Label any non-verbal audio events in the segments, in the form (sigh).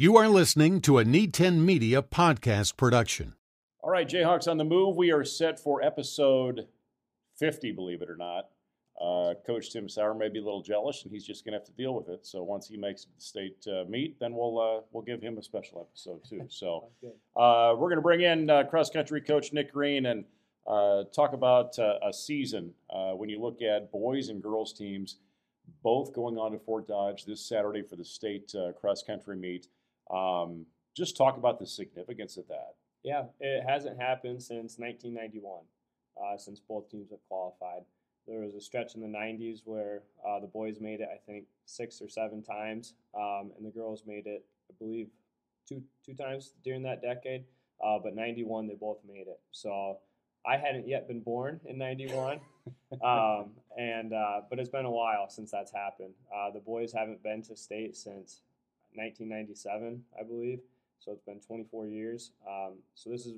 You are listening to a Need 10 Media podcast production. All right, J-Hawks on the move. We are set for episode 50, believe it or not. Uh, Coach Tim Sauer may be a little jealous, and he's just going to have to deal with it. So once he makes the state uh, meet, then we'll uh, we'll give him a special episode too. (laughs) So uh, we're going to bring in uh, cross country coach Nick Green and uh, talk about uh, a season uh, when you look at boys and girls teams both going on to Fort Dodge this Saturday for the state uh, cross country meet. Um, just talk about the significance of that. Yeah, it hasn't happened since 1991, uh, since both teams have qualified. There was a stretch in the 90s where uh, the boys made it, I think, six or seven times, um, and the girls made it, I believe, two two times during that decade. Uh, but 91, they both made it. So I hadn't yet been born in 91, (laughs) um, and uh, but it's been a while since that's happened. Uh, the boys haven't been to state since 1997, I believe. So it's been 24 years. Um, so this is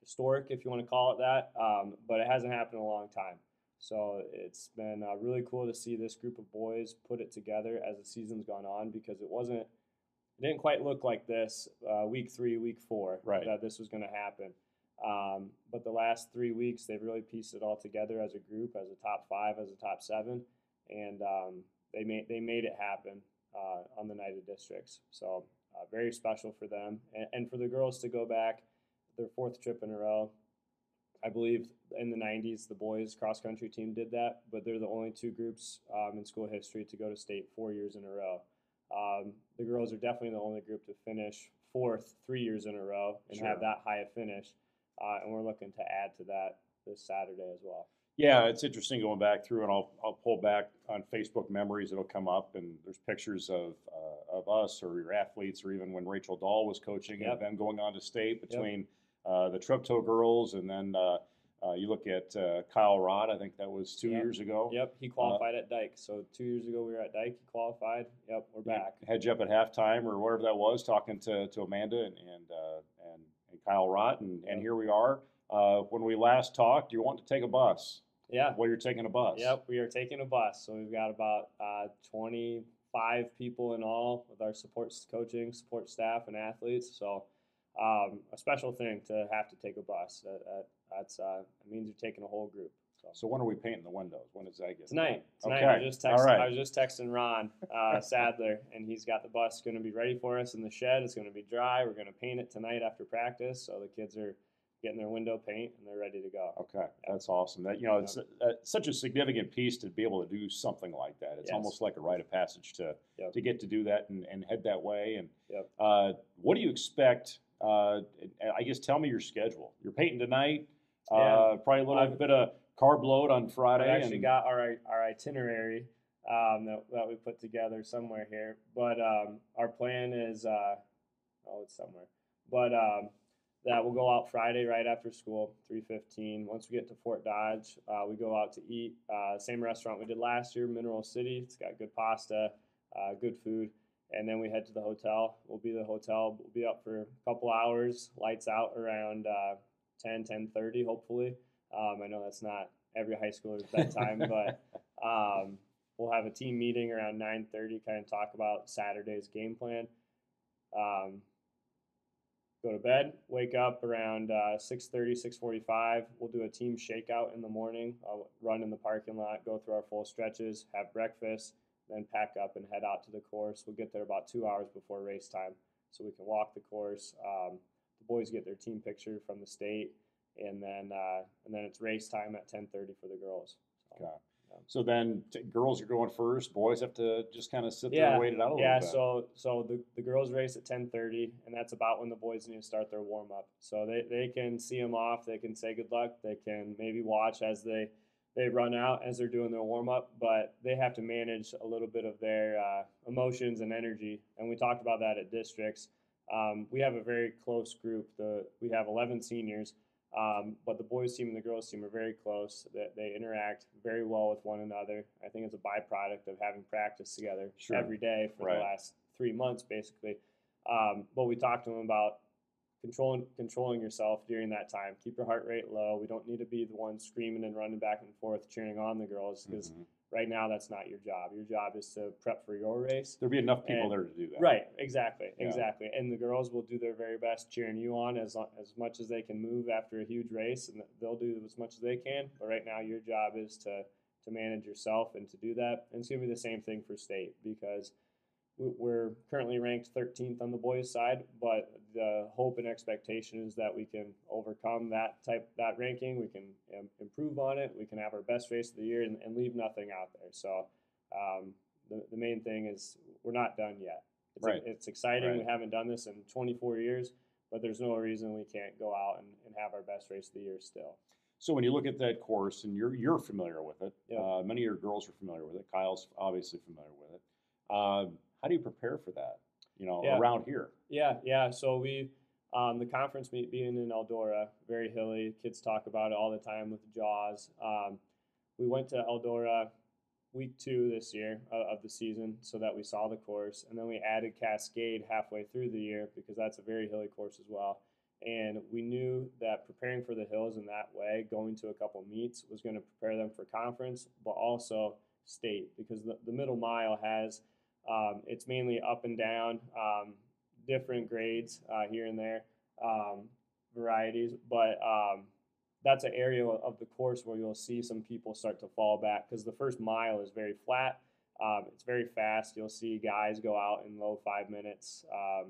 historic, if you want to call it that, um, but it hasn't happened in a long time. So it's been uh, really cool to see this group of boys put it together as the season's gone on because it wasn't, it didn't quite look like this uh, week three, week four, Right. that this was going to happen. Um, but the last three weeks, they've really pieced it all together as a group, as a top five, as a top seven, and um, they made they made it happen on the night of districts. So uh, very special for them, and, and for the girls to go back their fourth trip in a row. I believe in the 90s, the boys cross country team did that, but they're the only two groups um, in school history to go to state four years in a row. Um, the girls are definitely the only group to finish fourth three years in a row and Sure. have that high a finish. Uh, and we're looking to add to that this Saturday as well. Yeah, it's interesting going back through, and I'll I'll pull back on Facebook memories. It'll come up, and there's pictures of uh, of us or your athletes, or even when Rachel Dahl was coaching, Yep. and them going on to state between uh, the Triptoe girls, and then uh, uh, you look at uh, Kyle Rott. I think that was two Yep. years ago. Yep, he qualified at Dyke. So two years ago we were at Dyke. He qualified. Yep, we're back. Had you up at halftime or whatever that was, talking to, to Amanda and and, uh, and and Kyle Rott, and, and here we are. Uh, when we last talked, you want to take a bus. Yeah. Well, you're taking a bus. Yep, we are taking a bus. So we've got about uh, 25 people in all with our support coaching, support staff, and athletes. So um, a special thing to have to take a bus. That, that, that's uh, it means you're taking a whole group. So So when are we painting the windows? When does that get? tonight, tonight Okay, I was just texting. right. I was just texting Ron uh, Sadler, and he's got the bus going to be ready for us in the shed. It's going to be dry. We're going to paint it tonight after practice, so the kids are getting their window paint and they're ready to go. Okay, that's awesome. That you know, it's uh, such a significant piece to be able to do something like that. It's Yes. almost like a rite of passage to Yep. to get to do that and, and head that way. And Yep. uh, what do you expect? Uh, I guess tell me your schedule. You're painting tonight. Uh, Yeah. probably a little I've- bit of carb load on Friday. I actually and- got our our itinerary um, that, that we put together somewhere here, but um, our plan is uh, oh, it's somewhere, but um, that we'll go out Friday right after school, three fifteen. Once we get to Fort Dodge, uh, we go out to eat. Uh, same restaurant we did last year, Mineral City. It's got good pasta, uh, good food. And then we head to the hotel. We'll be the hotel. We'll be up for a couple hours. Lights out around uh, 10, 10.30, hopefully. Um, I know that's not every high schooler's bedtime, (laughs) but um, we'll have a team meeting around 9.30, kind of talk about Saturday's game plan. Um, go to bed, wake up around uh, 6.30, 6.45. We'll do a team shakeout in the morning. I'll run in the parking lot, go through our full stretches, have breakfast, then pack up and head out to the course. We'll get there about two hours before race time so we can walk the course. Um, the boys get their team picture from the state, and then uh, and then it's race time at 10:30 for the girls. So. So then t- girls are going first. Boys have to just kind of sit there Yeah, and wait it out a yeah, little bit. so so the, the girls race at 10:30, and that's about when the boys need to start their warm up. So they, they can see them off. They can say good luck. They can maybe watch as they they run out as they're doing their warm up, but they have to manage a little bit of their uh, emotions and energy. And we talked about that at districts. Um, we have a very close group. The we have 11 seniors, um, but the boys team and the girls team are very close. They, they interact very well with one another. I think it's a byproduct of having practice together Sure. every day for Right. the last three months, basically. Um, but we talked to them about controlling controlling yourself during that time. Keep your heart rate low. We don't need to be the one screaming and running back and forth cheering on the girls because Mhm. Right now, that's not your job. Your job is to prep for your race. There'll be enough people And- there to do that. Right, exactly, Yeah. exactly. And the girls will do their very best cheering you on as as much as they can move after a huge race, and they'll do as much as they can. But right now, your job is to to manage yourself and to do that. And it's gonna be the same thing for state because we're currently ranked 13th on the boys' side, but the hope and expectation is that we can overcome that type that ranking. We can um, improve on it. We can have our best race of the year and, and leave nothing out there. So um, the, the main thing is we're not done yet. It's, Right. it's exciting. We haven't done this in 24 years, but there's no reason we can't go out and, and have our best race of the year still. So when you look at that course, and you're you're familiar with it, Yeah. uh, many of your girls are familiar with it. Kyle's obviously familiar with it. Uh, how do you prepare for that? You know, Yeah. around here. Yeah, yeah. So we, um, the conference meet being in Eldora, very hilly. Kids talk about it all the time with the Jaws. Um, we went to Eldora week two this year of, of the season so that we saw the course, and then we added Cascade halfway through the year because that's a very hilly course as well. And we knew that preparing for the hills in that way, going to a couple meets, was going to prepare them for conference, but also state because the, the middle mile has um, it's mainly up and down, um, different grades uh, here and there, um, varieties. But um, that's an area of the course where you'll see some people start to fall back because the first mile is very flat. Um, it's very fast. You'll see guys go out in low five minutes, um,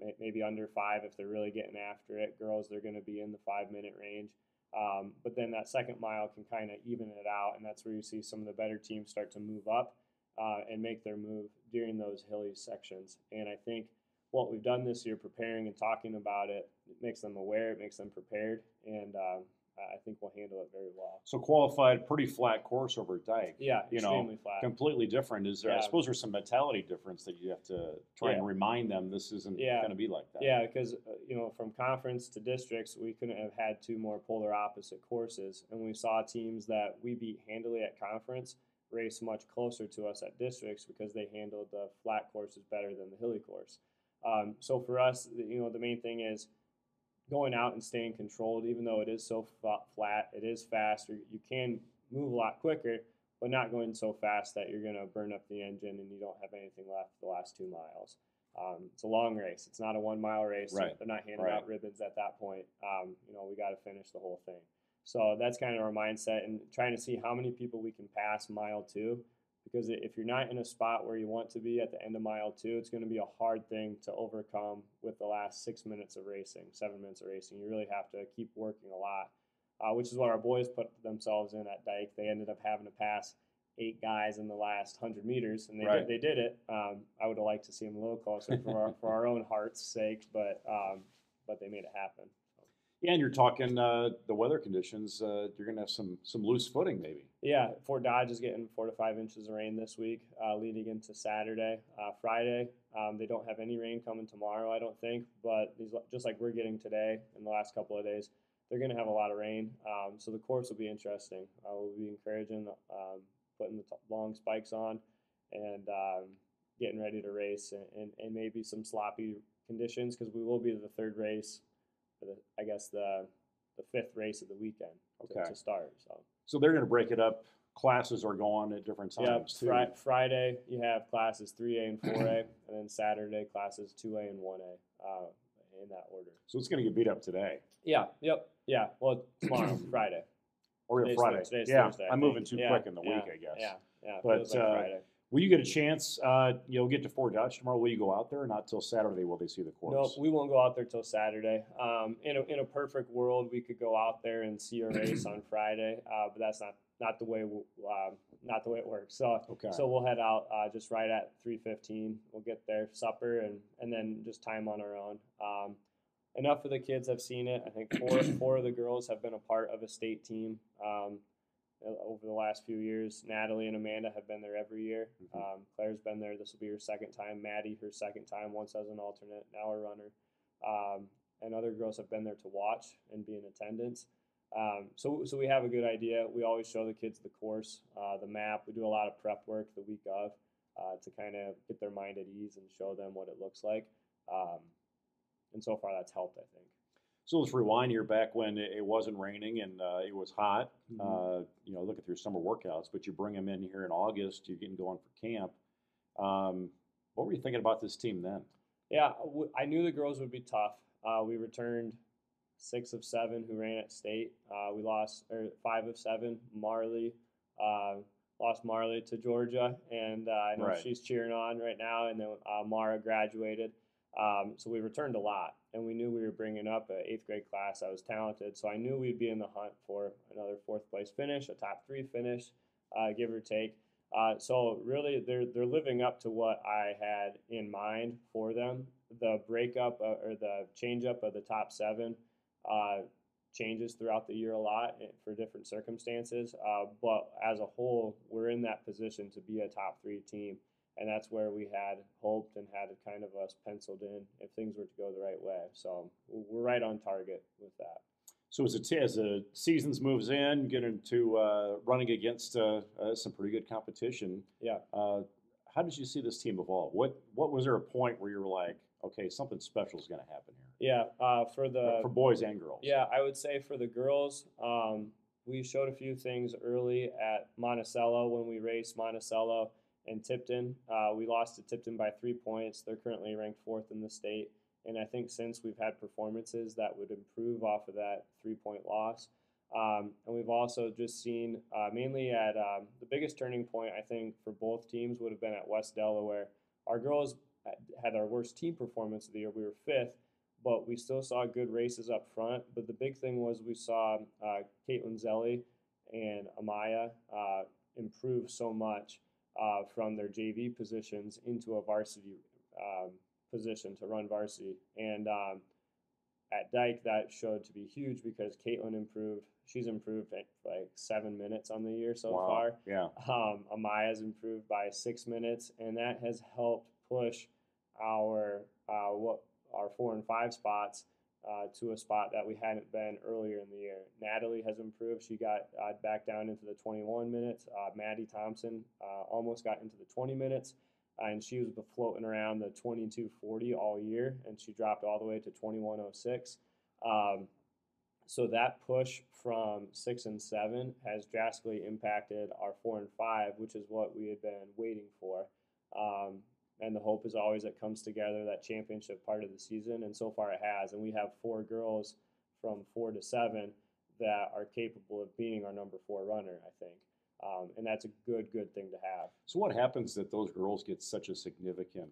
may- maybe under five if they're really getting after it. Girls, they're going to be in the five minute range. Um, but then that second mile can kind of even it out, and that's where you see some of the better teams start to move up uh, and make their move during those hilly sections. And I think what we've done this year, preparing and talking about it, it makes them aware, it makes them prepared, and um, I think we'll handle it very well. So qualified, pretty flat course over Dyke. Yeah, You know, flat. Completely different. Is there? I suppose there's some mentality difference that you have to try and remind them this isn't Yeah. going to be like that. Yeah, because uh, you know, from conference to districts, we couldn't have had two more polar opposite courses, and we saw teams that we beat handily at conference race much closer to us at districts because they handled the flat courses better than the hilly course. Um, so for us, the- you know, the main thing is going out and staying controlled, even though it is so flat, it is fast. You can move a lot quicker, but not going so fast that you're going to burn up the engine and you don't have anything left the last two miles. Um, it's a long race. It's not a one mile race. so Right. They're not handing Right. out ribbons at that point. Um, you know, we got to finish the whole thing. So that's kind of our mindset and trying to see how many people we can pass mile two. Because if you're not in a spot where you want to be at the end of mile two, it's going to be a hard thing to overcome with the last six minutes of racing, seven minutes of racing. You really have to keep working a lot, uh, which is what our boys put themselves in at Dyke. They ended up having to pass eight guys in the last hundred meters, and they Right. did, they did it. Um, I would have liked to see them a little closer for our, for our own hearts' sake, but um, but they made it happen. Yeah, and you're talking uh, the weather conditions. Uh, you're going to have some some loose footing, maybe. Yeah, Fort Dodge is getting four to five inches of rain this week, uh, leading into Saturday. Uh, Friday, um, they don't have any rain coming tomorrow, I don't think, but these, just like we're getting today in the last couple of days, they're going to have a lot of rain. Um, so the course will be interesting. We'll be encouraging, um, putting the t- long spikes on and um, getting ready to race and, and, and maybe some sloppy conditions because we will be the third race, the, I guess the, the fifth race of the weekend to, Okay. to start. So. So they're going to break it up. Classes are going at different Yep. times. Fri- Friday you have classes three A and four A, (clears throat) and then Saturday classes two A and one A, uh, in that order. So it's going to get beat up today Yeah. Yep. Yeah. Well, tomorrow, (clears throat) Friday. or Today's Friday. Thur- today's yeah, Thursday, I'm moving too Yeah, quick in the yeah, week, I guess. Yeah. Yeah. But, like uh, Friday. Will you get a chance? Uh, you'll get to Fort Dodge tomorrow. Will you go out there, or not till Saturday? Will they see the Nope, course? we won't go out there till Saturday. Um, in a in a perfect world, we could go out there and see a race (clears throat) on Friday, uh, but that's not not the way we, um, not the way it works. So Okay. So we'll head out uh, just right at three fifteen. We'll get there, supper, and and then just time on our own. Um, enough of the kids have seen it. I think four four of the girls have been a part of a state team um, over the last few years. Natalie and Amanda have been there every year. Mhm. Um, Claire's been there. This will be her second time. Maddie her second time, once as an alternate, now a runner. Um, and other girls have been there to watch and be in attendance. Um, so, so we have a good idea. We always show the kids the course, uh, the map. We do a lot of prep work the week of uh, to kind of get their mind at ease and show them what it looks like. Um, and so far, that's helped, I think. So let's rewind here back when it wasn't raining and uh, it was hot. Mhm. Uh, you know, look at your summer workouts, but you bring them in here in August. You're getting going for camp. Um, what were you thinking about this team then? Yeah, w- I knew the girls would be tough. Uh, we returned six of seven who ran at state. Uh, we lost or five of seven. Marley uh, lost Marley to Georgia, and uh, I know Right. she's cheering on right now. And then uh, Mara graduated, um, so we returned a lot. And we knew we were bringing up an eighth grade class that was talented, so I knew we'd be in the hunt for another fourth place finish, a top three finish, uh, give or take. Uh, so really, they're they're living up to what I had in mind for them. The breakup uh, or the change up of the top seven uh, changes throughout the year a lot eh, for different circumstances. Uh, but as a whole, we're in that position to be a top three team, and that's where we had hoped and had it kind of us penciled in if things were to go the right way. So we're right on target with that. So as, it, as the seasons moves in, get into uh, running against uh, uh, some pretty good competition. Yeah. Uh, how did you see this team evolve? What what was there a point where you were like, okay, something special is going to happen here Yeah, uh, for the for boys and girls? Yeah, I would say for the girls, um, we showed a few things early at Monticello when we raced Monticello and Tipton. Uh, we lost to Tipton by three points. They're currently ranked fourth in the state. And I think since we've had performances that would improve off of that three point loss. Um, and we've also just seen, uh, mainly at um, the biggest turning point, I think, for both teams would have been at West Delaware. Our girls had- our worst team performance of the year. We were fifth, but we still saw good races up front. But the big thing was we saw uh, Caitlin Zelli and Amaya uh, improve so much uh, from their JV positions into a varsity um, position to run varsity. And um, at Dyke, that showed to be huge because Caitlin improved. She's improved like, like seven minutes on the year so Wow. far. Yeah. Um, Amaya's improved by six minutes, and that has helped push our uh, what our four and five spots uh, to a spot that we hadn't been earlier in the year. Natalie has improved; she got uh, back down into the 21 minutes. Uh, Maddie Thompson uh, almost got into the 20 minutes, uh, and she was floating around the 22:40 all year, and she dropped all the way to 21:06. Um, so that push from six and seven has drastically impacted our four and five, which is what we had been waiting for. Um, and the hope is always it comes together that championship part of the season, and so far it has. And we have four girls from four to seven that are capable of being our number four runner, I think. Um, and that's a good, good thing to have. So what happens that those girls get such a significant?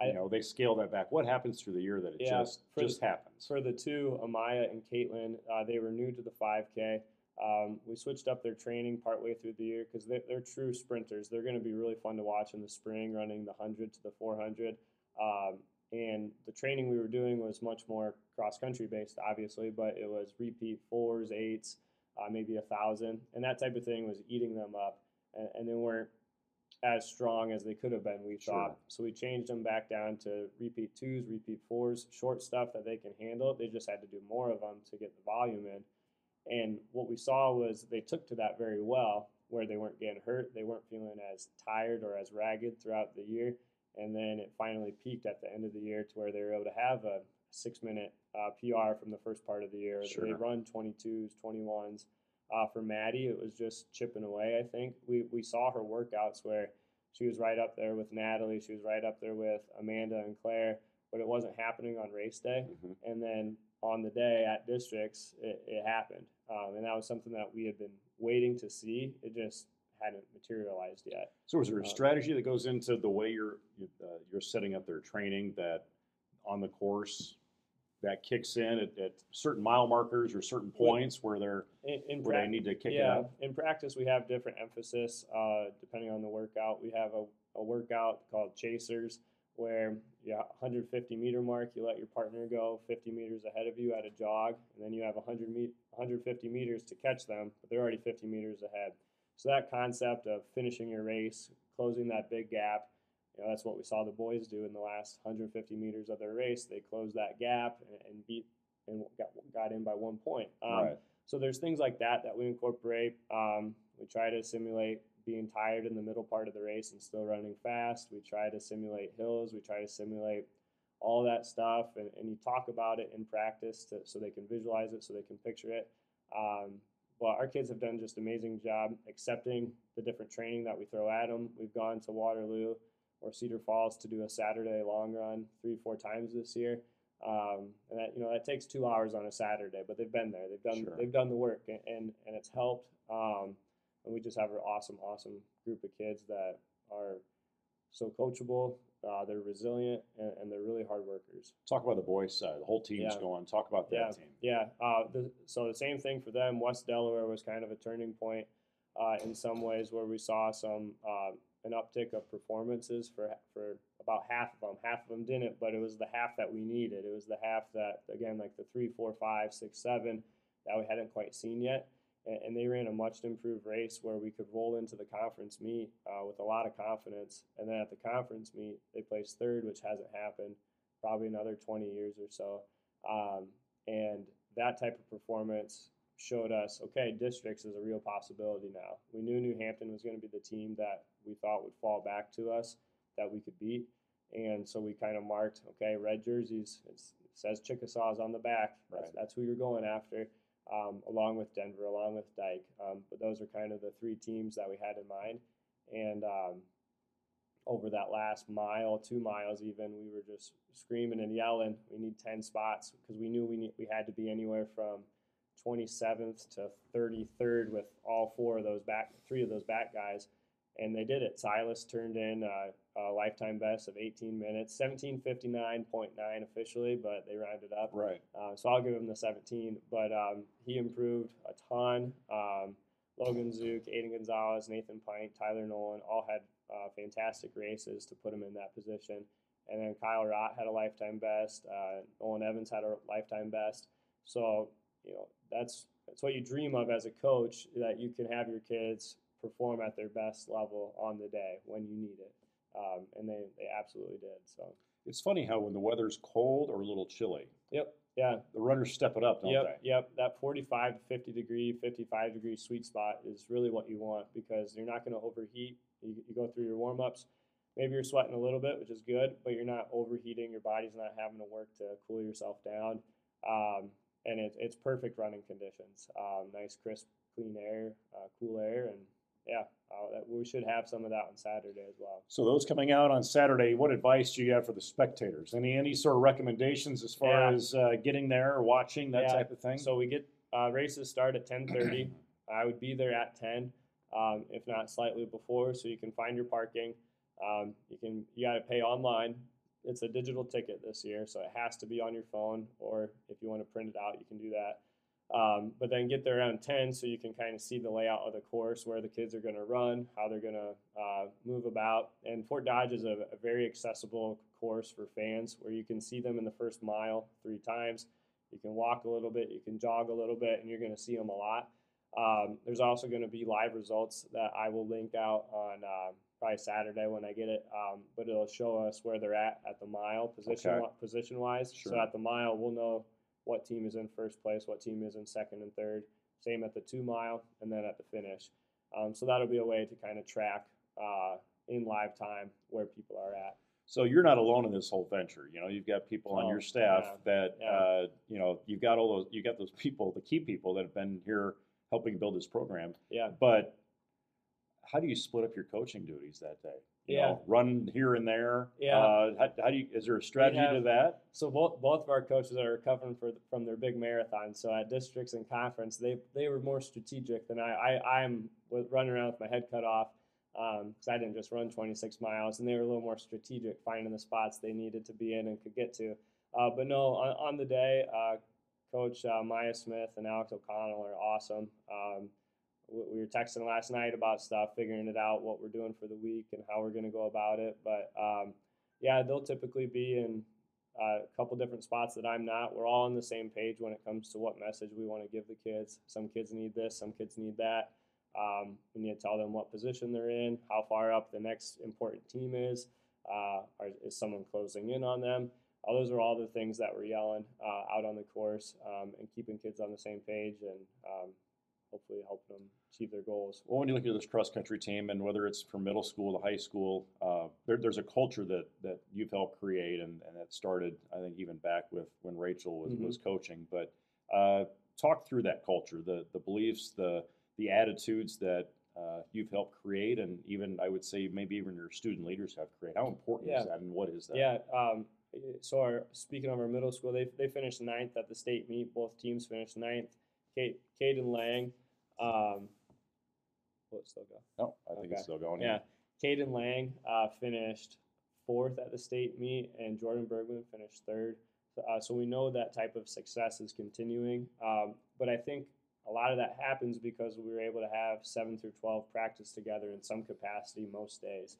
I- you know, they scale that back. What happens through the year that it Yeah, just for just happens? For the two, Amaya and Caitlin, uh, they were new to the 5K. Um, we switched up their training partway through the year because they're, they're true sprinters. They're going to be really fun to watch in the spring, running the 100 to the 400. Um, and the training we were doing was much more cross country based, obviously, but it was repeat fours, eights, uh, maybe a thousand, and that type of thing was eating them up, and, and they weren't as strong as they could have been. We Sure. thought so. We changed them back down to repeat twos, repeat fours, short stuff that they can handle. They just had to do more of them to get the volume in. And what we saw was they took to that very well, where they weren't getting hurt, they weren't feeling as tired or as ragged throughout the year, and then it finally peaked at the end of the year to where they were able to have a six minute uh, PR from the first part of the year. They run 22s, 21s. Uh, for Maddie, it was just chipping away. I think we we saw her workouts where she was right up there with Natalie, she was right up there with Amanda and Claire, but it wasn't happening on race day. Mhm. And then on the day at districts, it, it happened, um, and that was something that we had been waiting to see. It just hadn't materialized yet. So is there a Uh, strategy that goes into the way you're you- uh, you're setting up their training that on the course that kicks in at, at certain mile markers or certain points where they're In, in where they need to kick it up? in practice, we have different emphasis uh, depending on the workout. We have a, a workout called chasers, where you 150 meter mark, you let your partner go 50 meters ahead of you at a jog, and then you have 100 me- 150 meters to catch them, but they're already 50 meters ahead. So that concept of finishing your race, closing that big gap, you know, that's what we saw the boys do in the last 150 meters of their race. They closed that gap and, and beat and got got in by one point. Um, right. so there's things like that that we incorporate. Um, try to simulate being tired in the middle part of the race and still running fast. We try to simulate hills. We try to simulate all that stuff, and, and you talk about it in practice to, so they can visualize it, so they can picture it. Um, but our kids have done just amazing job accepting the different training that we throw at them. We've gone to Waterloo or Cedar Falls to do a Saturday long run three, four times this year. Um, and that you know that takes two hours on a Saturday, but they've been there. They've done Sure. they've done the work, and and, and it's helped. Um, and we just have an awesome, awesome group of kids that are so coachable. Uh, they're resilient and, and they're really hard workers. Talk about the boys' side. The whole team's Yeah. going. Talk about that Yeah, team. yeah. Uh, the, so the same thing for them. West Delaware was kind of a turning point uh, in some ways, where we saw some uh, an uptick of performances for for about half of them. Half of them didn't, but it was the half that we needed. It was the half that again, like the three, four, five, six, seven, that we hadn't quite seen yet. And, and they ran a much improved race where we could roll into the conference meet uh, with a lot of confidence. And then at the conference meet, they placed third, which hasn't happened probably another 20 years or so. Um, and that type of performance showed us okay, districts is a real possibility now. We knew New Hampton was going to be the team that we thought would fall back to us that we could beat. And so we kind of marked okay, red jerseys, it's, it says Chickasaws on the back. That's, Right. that's who you're going after, um, along with Denver, along with Dyke. Um, but those are kind of the three teams that we had in mind. And um, over that last mile, two miles even, we were just screaming and yelling. We need ten spots because we knew we need, we had to be anywhere from 27th to 33rd with all four of those back, three of those back guys, and they did it. Silas turned in a, a lifetime best of 18 minutes, 17:59.9 officially, but they rounded it up. Right. Uh, so I'll give him the 17. But um, he improved a ton. Um, Logan Zook, Aiden Gonzalez, Nathan Pint, Tyler Nolan all had uh, fantastic races to put him in that position. And then Kyle Rott had a lifetime best. Uh, Nolan Evans had a lifetime best. So you know that's that's what you dream of as a coach that you can have your kids perform at their best level on the day when you need it. Um, and they, they absolutely did. So It's funny how when the weather's cold or a little chilly, yep, yeah, the runners step it up, don't yep, they? yep. That 45 to 50 degree, 55 degree sweet spot is really what you want because you're not going to overheat. You, you go through your warm ups. Maybe you're sweating a little bit, which is good, but you're not overheating. Your body's not having to work to cool yourself down. Um, and it, it's perfect running conditions. Um, nice, crisp, clean air, uh, cool air, and yeah, uh, that, we should have some of that on Saturday as well. So those coming out on Saturday, what advice do you have for the spectators? Any any sort of recommendations as far Yeah. as uh, getting there or watching that Yeah. type of thing? So we get uh, races start at 10:30. (clears throat) I would be there at 10, um, if not slightly before, so you can find your parking. Um, you can you got to pay online. It's a digital ticket this year, so it has to be on your phone, or if you want to print it out, you can do that. Um, but then get there around 10 so you can kind of see the layout of the course, where the kids are going to run, how they're going to uh, move about. And Fort Dodge is a, a very accessible course for fans where you can see them in the first mile three times. You can walk a little bit, you can jog a little bit, and you're going to see them a lot. Um, there's also going to be live results that I will link out on uh, probably Saturday when I get it, um, but it'll show us where they're at at the mile position Okay. position wise. So at the mile, we'll know what team is in first place, what team is in second and third. Same at the two mile, and then at the finish. Um, so that'll be a way to kind of track uh, in live time where people are at. So you're not alone in this whole venture. You know, you've got people on Oh, your staff yeah, that yeah. uh, you know you've got all those you got those people, the key people that have been here helping build this program. Yeah. But how do you split up your coaching duties that day? You Yeah. know, run here and there. Yeah. Uh, how, how do you? Is there a strategy to that? So both both of our coaches are recovering for, from their big marathon. So at districts and conference, they they were more strategic than I. I I'm with running around with my head cut off because I didn't just run 26 miles, and they were a little more strategic, finding the spots they needed to be in and could get to. Uh, but no, on, on the day, uh, Coach uh, Maya Smith and Alex O'Connell are awesome. Um, we we were texting last night about stuff, figuring it out, what we're doing for the week and how we're going to go about it. But um, yeah, they'll typically be in uh, a couple different spots that I'm not. We're all on the same page when it comes to what message we want to give the kids. Some kids need this, some kids need that. Um, we need to tell them what position they're in, how far up the next important team is. Uh, are, is someone closing in on them? Uh, those are all the things that we're yelling uh, out on the course um, and keeping kids on the same page. And um, hopefully help them achieve their goals. Well, when you look at this cross country team, and whether it's from middle school to high school, uh, there, there's a culture that, that you've helped create, and, and that started, I think, even back with when Rachel was, Mhm. was coaching. But uh, talk through that culture, the the beliefs, the the attitudes that uh, you've helped create, and even I would say maybe even your student leaders have created. How important is that, and what is that? Yeah. Um, so our, speaking of our middle school, they, they finished ninth at the state meet. Both teams finished ninth. Kate, Caden Lang, um, will it still go? No, I think Okay. it's still going. Yeah. Caden Lang uh, finished fourth at the state meet, and Jordan Bergman finished third. So, uh, so we know that type of success is continuing. Um, but I think a lot of that happens because we were able to have seven through 12 practice together in some capacity most days.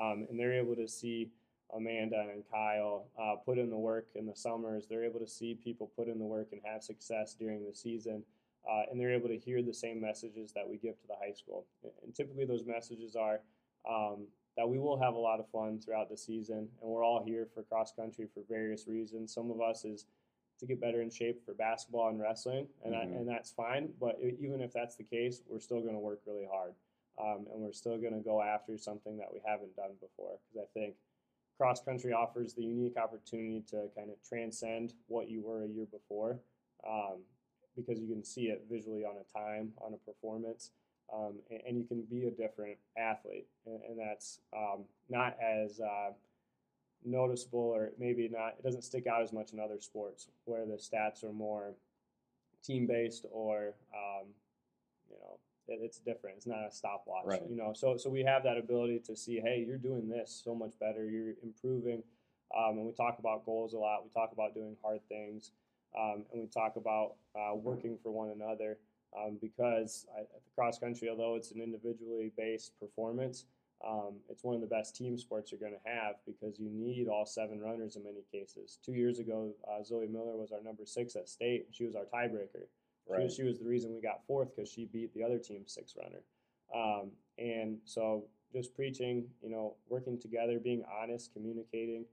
Um, and they're able to see Amanda and Kyle uh, put in the work in the summers. They're able to see people put in the work and have success during the season. Uh, and they're able to hear the same messages that we give to the high school. And typically, those messages are um, that we will have a lot of fun throughout the season, and we're all here for cross country for various reasons. Some of us is to get better in shape for basketball and wrestling, and Mhm. that, and that's fine. But even if that's the case, we're still going to work really hard, um, and we're still going to go after something that we haven't done before. Because I think cross country offers the unique opportunity to kind of transcend what you were a year before, um, because you can see it visually on a time, on a performance um, and, and you can be a different athlete, and, and that's um, not as uh, noticeable, or maybe not. It doesn't stick out as much in other sports where the stats are more team based, or um, you know, it, it's different. It's not a stopwatch, Right. you know. So, so we have that ability to see, hey, you're doing this so much better. You're improving, um, and we talk about goals a lot. We talk about doing hard things, um, and we talk about uh, working for one another um, because I, at the cross country, although it's an individually based performance, um, it's one of the best team sports you're going to have because you need all seven runners in many cases. Two years ago, uh, Zoe Miller was our number six at state. She was our tiebreaker. She, was, she was the reason we got fourth because she beat the other team's six runner. Um, and so just preaching, you know, working together, being honest, communicating,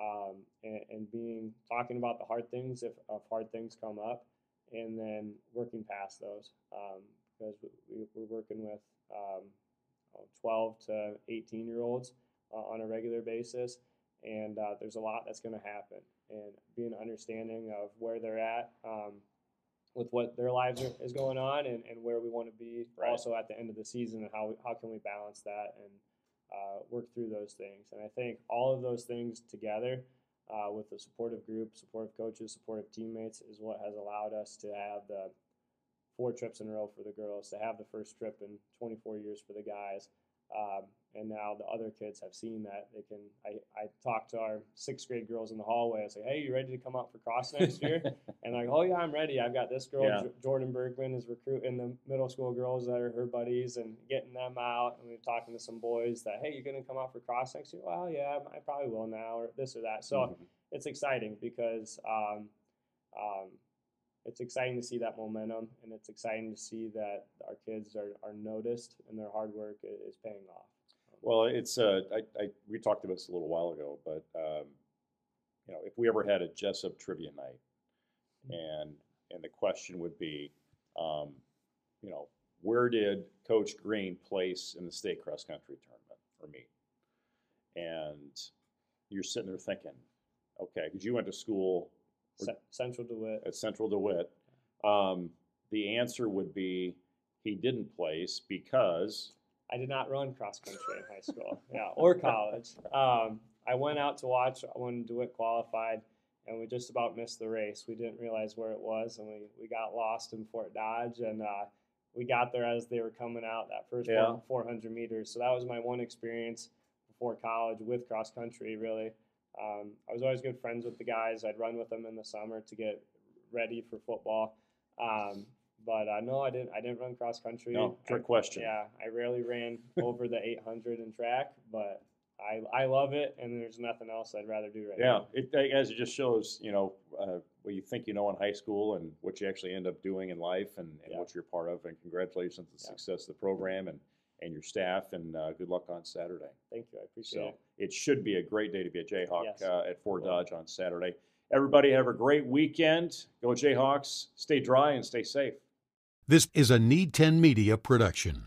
um, and, and being talking about the hard things if, if hard things come up, and then working past those um, because we, we're working with um, uh, 12 to 18 year olds uh, on a regular basis, and uh, there's a lot that's going to happen, and being understanding of where they're at. Um, with what their lives are, is going on and, and where we want to be Right. also at the end of the season and how, how can we balance that and uh, work through those things. And i think all of those things together uh, with the supportive group supportive coaches supportive teammates is what has allowed us to have the four trips in a row for the girls to have the first trip in 24 years for the guys. Um, and now the other kids have seen that they can I, I talked to our sixth grade girls in the hallway i say hey you ready to come out for cross next year (laughs) and like, oh yeah, I'm ready. I've got this girl, Yeah. J- Jordan Bergman, is recruiting the middle school girls that are her buddies and getting them out. And we we're talking to some boys that, hey, you're gonna come out for cross next year? Well, yeah, I probably will now, or this or that. So Mhm. it's exciting because um, um, it's exciting to see that momentum, and it's exciting to see that our kids are, are noticed and their hard work is paying off. Well, it's uh, I, I we talked about this a little while ago, but um, you know, if we ever had a Jesup trivia night, and and the question would be, um, you know, where did Coach Green place in the state cross country tournament or meet? And you're sitting there thinking, okay, because you went to school Ce- Central DeWitt. at Central DeWitt. Um, the answer would be he didn't place because I did not run cross country in high school, (laughs) yeah, or college. Um, I went out to watch when DeWitt qualified, and we just about missed the race. We didn't realize where it was, and we, we got lost in Fort Dodge, and uh, we got there as they were coming out that first Yeah. 400 meters. So that was my one experience before college with cross country. Really, um, I was always good friends with the guys. I'd run with them in the summer to get ready for football. Um, but uh, no, I didn't. I didn't run cross country. No, trick I- question. Yeah, I rarely ran over the 800 in track, but I I love it, and there's nothing else I'd rather do right Yeah, now. Yeah, it I guess it just shows you know uh, what you think you know in high school and what you actually end up doing in life and, and Yeah. what you're part of. And congratulations on the Yeah. success of the program and and your staff. And uh, good luck on Saturday. Thank you. I appreciate So it. it should be a great day to be a J-Hawk Yes. uh, at Fort. Dodge on Saturday. Everybody have a great weekend. Go J-Hawks. Stay dry and stay safe. This is a Need 10 Media production.